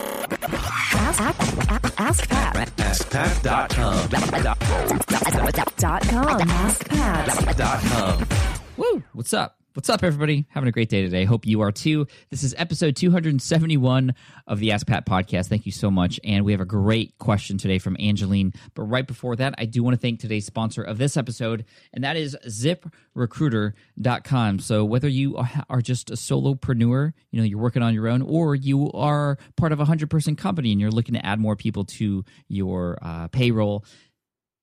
Ask, ask, ask Pat. AskPat.com. Dot com. AskPat. Woo! What's up? What's up, everybody? Having a great day today. Hope you are too. This is episode 271 of the Ask Pat podcast. Thank you so much. And we have a great question today from Angeline. But right before that, I do want to thank today's sponsor of this episode, and that is ziprecruiter.com. So whether you are just a solopreneur, you know, you're working on your own, or you are part of a 100% company and you're looking to add more people to your uh, payroll,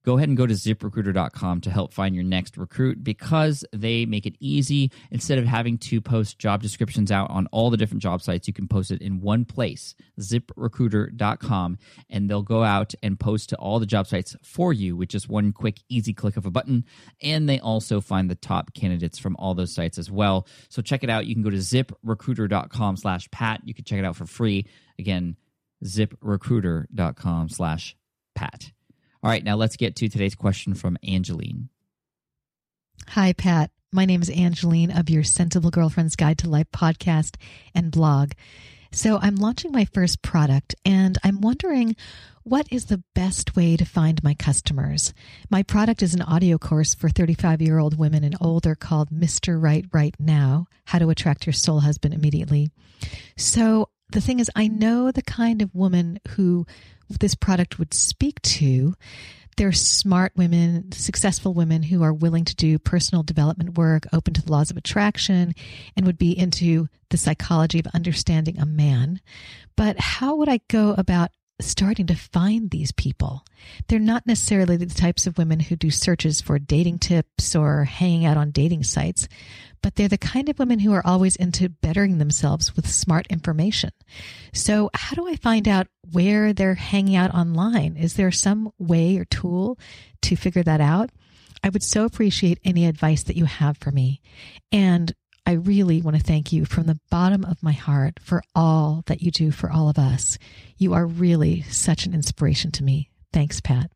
go ahead and go to ziprecruiter.com to help find your next recruit because they make it easy. Instead of having to post job descriptions out on all the different job sites, you can post it in one place, ziprecruiter.com, and they'll go out and post to all the job sites for you with just one quick, easy click of a button. And they also find the top candidates from all those sites as well. So check it out. You can go to ziprecruiter.com slash Pat. You can check it out for free. Again, ziprecruiter.com slash Pat. All right, now let's get to today's question from Angeline. Hi, Pat. My name is Angeline of your Sensible Girlfriend's Guide to Life podcast and blog. So, I'm launching my first product and I'm wondering what is the best way to find my customers? My product is an audio course for 35 year old women and older called Mr. Right Right Now How to Attract Your Soul Husband Immediately. So, the thing is, I know the kind of woman who this product would speak to. They're smart women, successful women who are willing to do personal development work, open to the laws of attraction, and would be into the psychology of understanding a man. But how would I go about starting to find these people? They're not necessarily the types of women who do searches for dating tips or hanging out on dating sites, but they're the kind of women who are always into bettering themselves with smart information. So, how do I find out where they're hanging out online? Is there some way or tool to figure that out? I would so appreciate any advice that you have for me. And I really want to thank you from the bottom of my heart for all that you do for all of us. You are really such an inspiration to me. Thanks, Pat.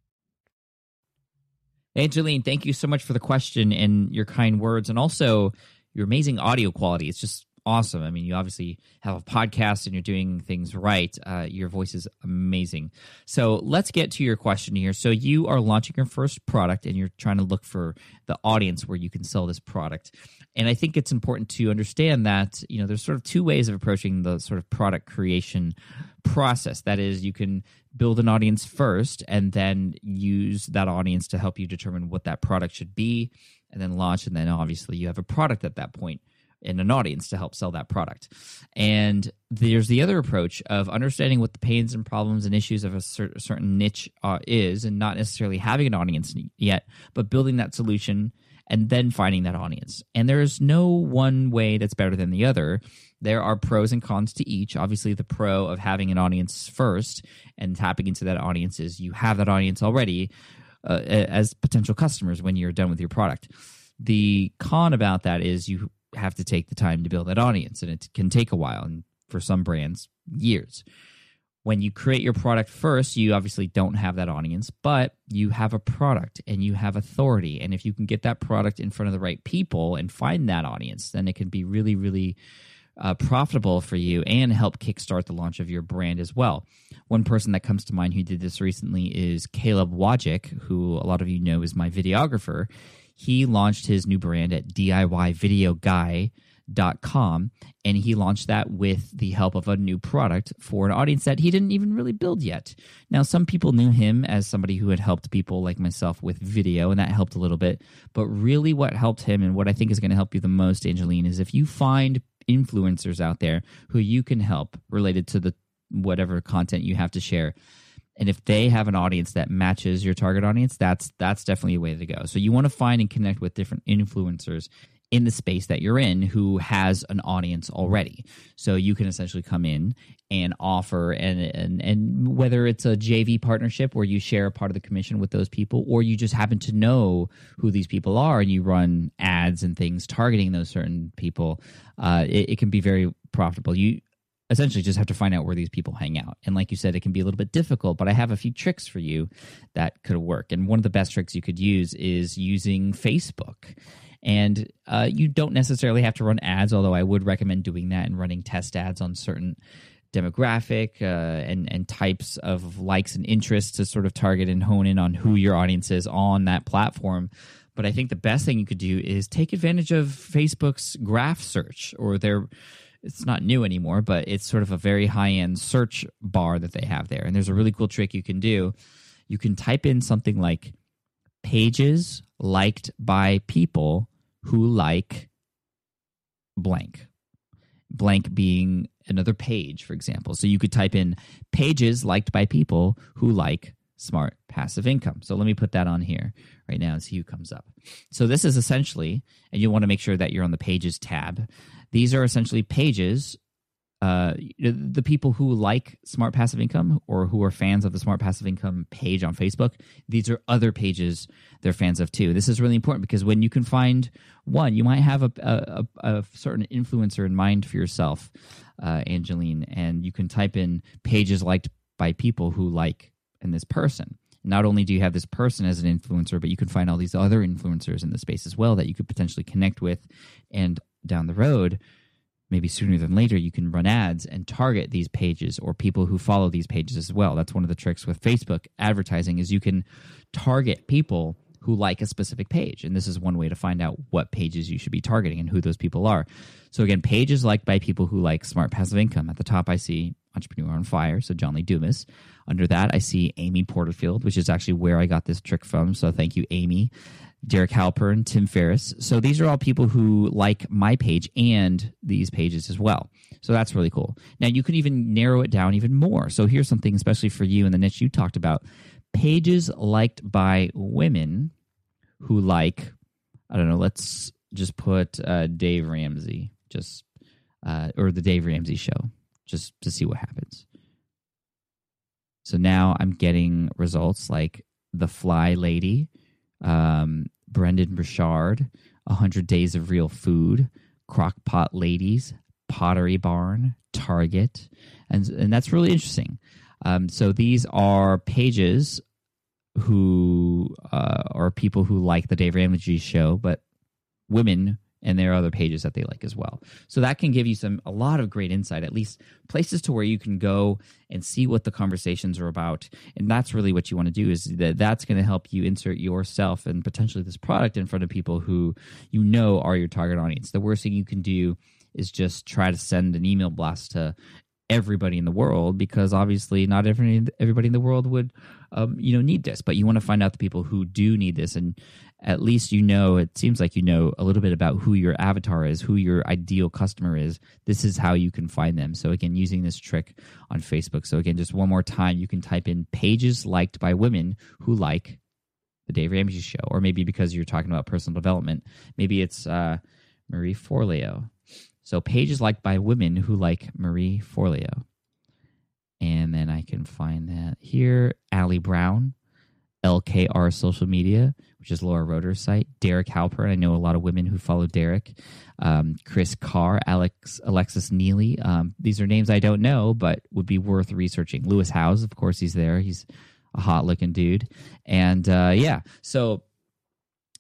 Angeline, thank you so much for the question and your kind words, and also your amazing audio quality. It's just awesome. I mean, you obviously have a podcast and you're doing things right. Uh, your voice is amazing. So let's get to your question here. So you are launching your first product and you're trying to look for the audience where you can sell this product. And I think it's important to understand that, you know, there's sort of two ways of approaching the sort of product creation process. That is, you can build an audience first and then use that audience to help you determine what that product should be and then launch. And then obviously you have a product at that point and an audience to help sell that product. And there's the other approach of understanding what the pains and problems and issues of a cer- certain niche uh, is and not necessarily having an audience yet, but building that solution and then finding that audience. And there's no one way that's better than the other. There are pros and cons to each. Obviously, the pro of having an audience first and tapping into that audience is you have that audience already uh, as potential customers when you're done with your product. The con about that is you have to take the time to build that audience, and it can take a while, and for some brands, years. When you create your product first, you obviously don't have that audience, but you have a product and you have authority. And if you can get that product in front of the right people and find that audience, then it can be really, really uh, profitable for you and help kickstart the launch of your brand as well. One person that comes to mind who did this recently is Caleb Wojcik, who a lot of you know is my videographer. He launched his new brand at DIYVideoGuy.com and he launched that with the help of a new product for an audience that he didn't even really build yet. Now, some people knew him as somebody who had helped people like myself with video, and that helped a little bit. But really, what helped him and what I think is going to help you the most, Angeline, is if you find influencers out there who you can help related to the whatever content you have to share and if they have an audience that matches your target audience that's that's definitely a way to go. So you want to find and connect with different influencers in the space that you're in who has an audience already. So you can essentially come in and offer and and and whether it's a JV partnership where you share a part of the commission with those people or you just happen to know who these people are and you run ads and things targeting those certain people uh, it, it can be very profitable. You essentially just have to find out where these people hang out. And like you said, it can be a little bit difficult, but I have a few tricks for you that could work. And one of the best tricks you could use is using Facebook. And uh, you don't necessarily have to run ads, although I would recommend doing that and running test ads on certain demographic uh, and and types of likes and interests to sort of target and hone in on who your audience is on that platform. But I think the best thing you could do is take advantage of Facebook's graph search or their it's not new anymore, but it's sort of a very high end search bar that they have there. And there's a really cool trick you can do. You can type in something like pages liked by people who like blank. Blank being another page, for example. So you could type in pages liked by people who like smart passive income. So let me put that on here right now and see who comes up. So this is essentially, and you want to make sure that you're on the pages tab. These are essentially pages. Uh, the people who like smart passive income or who are fans of the smart passive income page on Facebook, these are other pages they're fans of too. This is really important because when you can find one, you might have a, a, a certain influencer in mind for yourself, uh, Angeline, and you can type in pages liked by people who like in this person. Not only do you have this person as an influencer, but you can find all these other influencers in the space as well that you could potentially connect with and down the road maybe sooner than later you can run ads and target these pages or people who follow these pages as well. That's one of the tricks with facebook advertising is you can target people who like a specific page. And this is one way to find out what pages you should be targeting and who those people are. So again pages liked by people who like smart passive income. At the top i see entrepreneur on fire so john lee dumas. Under that i see amy porterfield which is actually where i got this trick from. So thank you amy Derek Halpern, Tim Ferriss. So these are all people who like my page and these pages as well. So that's really cool. Now you can even narrow it down even more. So here's something especially for you in the niche you talked about. Pages liked by women who like, I don't know, let's just put uh, Dave Ramsey, just uh, or the Dave Ramsey show, just to see what happens. So now I'm getting results like the Fly Lady, um, Brendon Burchard, 100 Days of Real Food, Crockpot Ladies, Pottery Barn, Target, and, and that's really interesting. Um, so these are pages who uh, are people who like the Dave Ramsey show, but women and there are other pages that they like as well. So that can give you some a lot of great insight, at least places to where you can go and see what the conversations are about. And that's really what you want to do is that that's going to help you insert yourself and potentially this product in front of people who you know are your target audience. The worst thing you can do is just try to send an email blast to everybody in the world because obviously not every, everybody in the world would um, you know need this but you want to find out the people who do need this and at least you know it seems like you know a little bit about who your avatar is who your ideal customer is. This is how you can find them. So again using this trick on facebook. So again just one more time you can type in pages liked by women who like the dave ramsey show or maybe because you're talking about personal development maybe it's uh, marie forleo. So pages liked by women who like marie forleo. And then i can find that here. Ali brown LKR social media, which is Laura Roeder's site. Derek Halpern, I know a lot of women who follow Derek. Um, Kris Carr, Alex Alexis Neely. Um, these are names I don't know, but would be worth researching. Lewis Howes, of course, he's there. He's a hot looking dude. And uh, yeah, so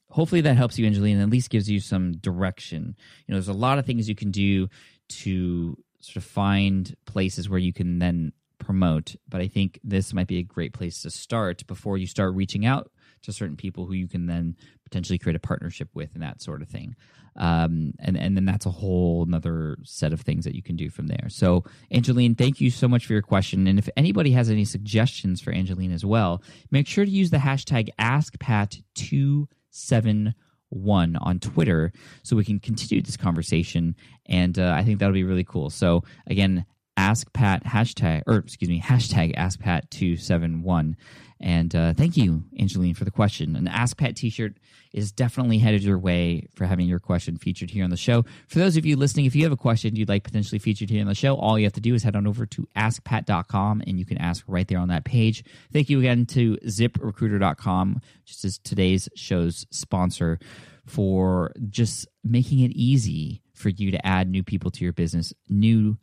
hopefully that helps you, Angelina, at least gives you some direction. You know, there's a lot of things you can do to sort of find places where you can then promote, but I think this might be a great place to start before you start reaching out to certain people who you can then potentially create a partnership with and that sort of thing. Um, and and then that's a whole another set of things that you can do from there. So, Angeline, thank you so much for your question. And if anybody has any suggestions for Angeline as well, make sure to use the hashtag AskPat271 on Twitter so we can continue this conversation. And uh, I think that'll be really cool. So, again, ask pat hashtag or excuse me hashtag ask pat 271 and uh, thank you angeline for the question. An ask pat t-shirt is definitely headed your way for having your question featured here on the show. For those of you listening if you have a question you'd like potentially featured here on the show all you have to do is head on over to askpat.com and you can ask right there on that page. Thank you again to ziprecruiter.com just as today's show's sponsor for just making it easy for you to add new people to your business new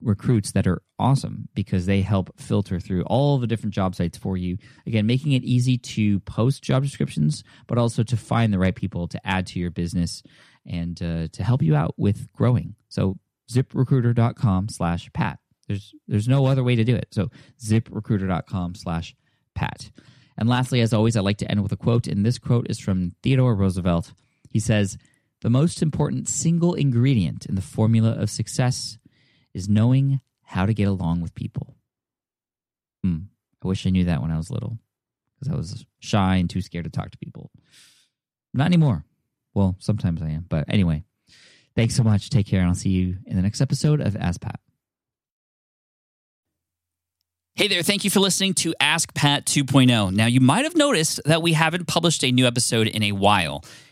recruits that are awesome because they help filter through all the different job sites for you. Again, making it easy to post job descriptions, but also to find the right people to add to your business and uh, to help you out with growing. So ziprecruiter.com slash Pat. There's there's no other way to do it. So ziprecruiter.com slash Pat. And lastly, as always, I like to end with a quote, and this quote is from Theodore Roosevelt. He says, The most important single ingredient in the formula of success is knowing how to get along with people. Hmm. I wish I knew that when I was little because I was shy and too scared to talk to people. Not anymore. Well, sometimes I am. But anyway, thanks so much. Take care, and I'll see you in the next episode of Ask Pat. Hey there, thank you for listening to Ask Pat 2.0. Now, you might have noticed that we haven't published a new episode in a while.